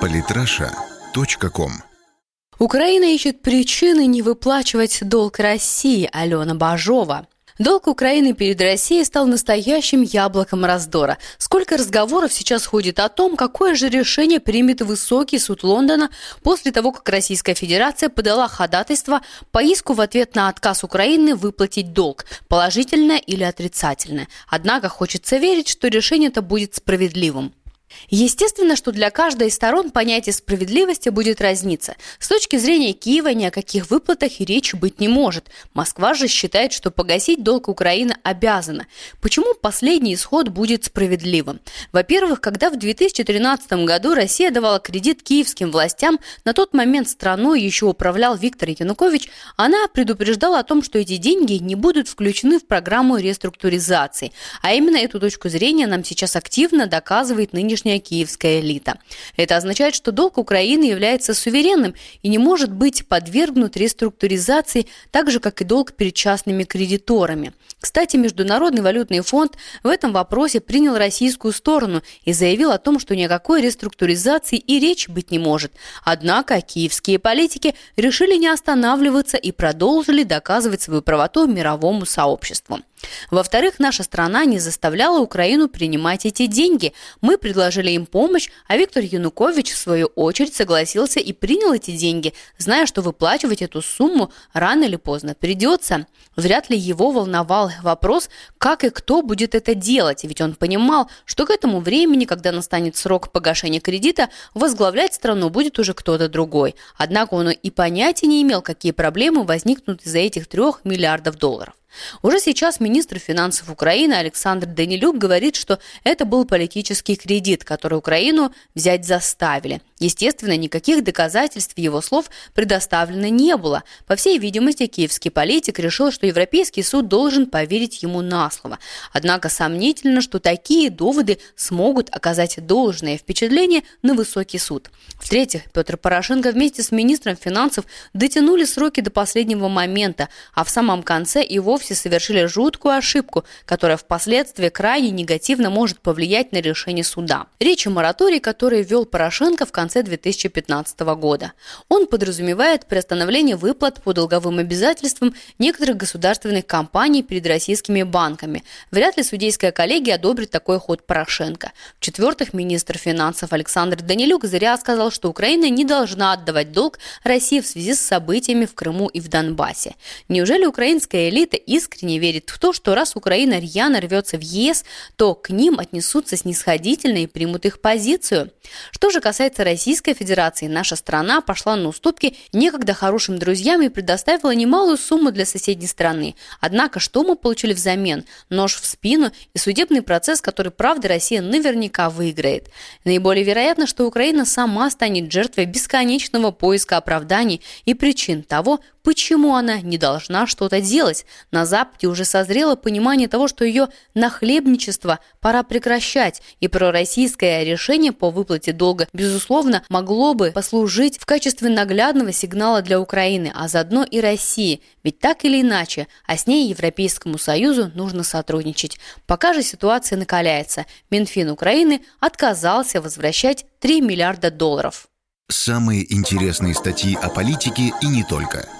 Политраша.ком Украина ищет причины не выплачивать долг России Алена Бажова. Долг Украины перед Россией стал настоящим яблоком раздора. Сколько разговоров сейчас ходит о том, какое же решение примет высокий суд Лондона после того, как Российская Федерация подала ходатайство по иску в ответ на отказ Украины выплатить долг, положительное или отрицательное. Однако хочется верить, что решение это будет справедливым. Естественно, что для каждой из сторон понятие справедливости будет разниться. С точки зрения Киева ни о каких выплатах и речи быть не может. Москва же считает, что погасить долг Украины обязана. Почему последний исход будет справедливым? Во-первых, когда в 2013 году Россия давала кредит киевским властям, на тот момент страной еще управлял Виктор Янукович, она предупреждала о том, что эти деньги не будут включены в программу реструктуризации. А именно эту точку зрения нам сейчас активно доказывает нынешний нынешняя киевская элита. Это означает, что долг Украины является суверенным и не может быть подвергнут реструктуризации так же, как и долг перед частными кредиторами. Кстати, Международный валютный фонд в этом вопросе принял российскую сторону и заявил о том, что никакой реструктуризации и речь быть не может. Однако киевские политики решили не останавливаться и продолжили доказывать свою правоту мировому сообществу. Во-вторых, наша страна не заставляла Украину принимать эти деньги. Мы предложили им помощь, а Виктор Янукович, в свою очередь, согласился и принял эти деньги, зная, что выплачивать эту сумму рано или поздно придется. Вряд ли его волновал вопрос, как и кто будет это делать, ведь он понимал, что к этому времени, когда настанет срок погашения кредита, возглавлять страну будет уже кто-то другой. Однако он и понятия не имел, какие проблемы возникнут из-за этих трех миллиардов долларов. Уже сейчас министр финансов Украины Александр Данилюк говорит, что это был политический кредит, который Украину взять заставили. Естественно, никаких доказательств его слов предоставлено не было. По всей видимости, киевский политик решил, что Европейский суд должен поверить ему на слово. Однако сомнительно, что такие доводы смогут оказать должное впечатление на высокий суд. В-третьих, Петр Порошенко вместе с министром финансов дотянули сроки до последнего момента, а в самом конце и вовсе совершили жуткую ошибку, которая впоследствии крайне негативно может повлиять на решение суда. Речь о моратории, который ввел Порошенко в конце конце 2015 года. Он подразумевает приостановление выплат по долговым обязательствам некоторых государственных компаний перед российскими банками. Вряд ли судейская коллегия одобрит такой ход Порошенко. В-четвертых, министр финансов Александр Данилюк зря сказал, что Украина не должна отдавать долг России в связи с событиями в Крыму и в Донбассе. Неужели украинская элита искренне верит в то, что раз Украина рьяно рвется в ЕС, то к ним отнесутся снисходительно и примут их позицию? Что же касается Российской Федерации наша страна пошла на уступки некогда хорошим друзьям и предоставила немалую сумму для соседней страны. Однако, что мы получили взамен? Нож в спину и судебный процесс, который, правда, Россия наверняка выиграет. Наиболее вероятно, что Украина сама станет жертвой бесконечного поиска оправданий и причин того, почему она не должна что-то делать. На Западе уже созрело понимание того, что ее нахлебничество пора прекращать, и пророссийское решение по выплате долга, безусловно, могло бы послужить в качестве наглядного сигнала для Украины, а заодно и России. Ведь так или иначе, а с ней Европейскому Союзу нужно сотрудничать. Пока же ситуация накаляется. Минфин Украины отказался возвращать 3 миллиарда долларов. Самые интересные статьи о политике и не только –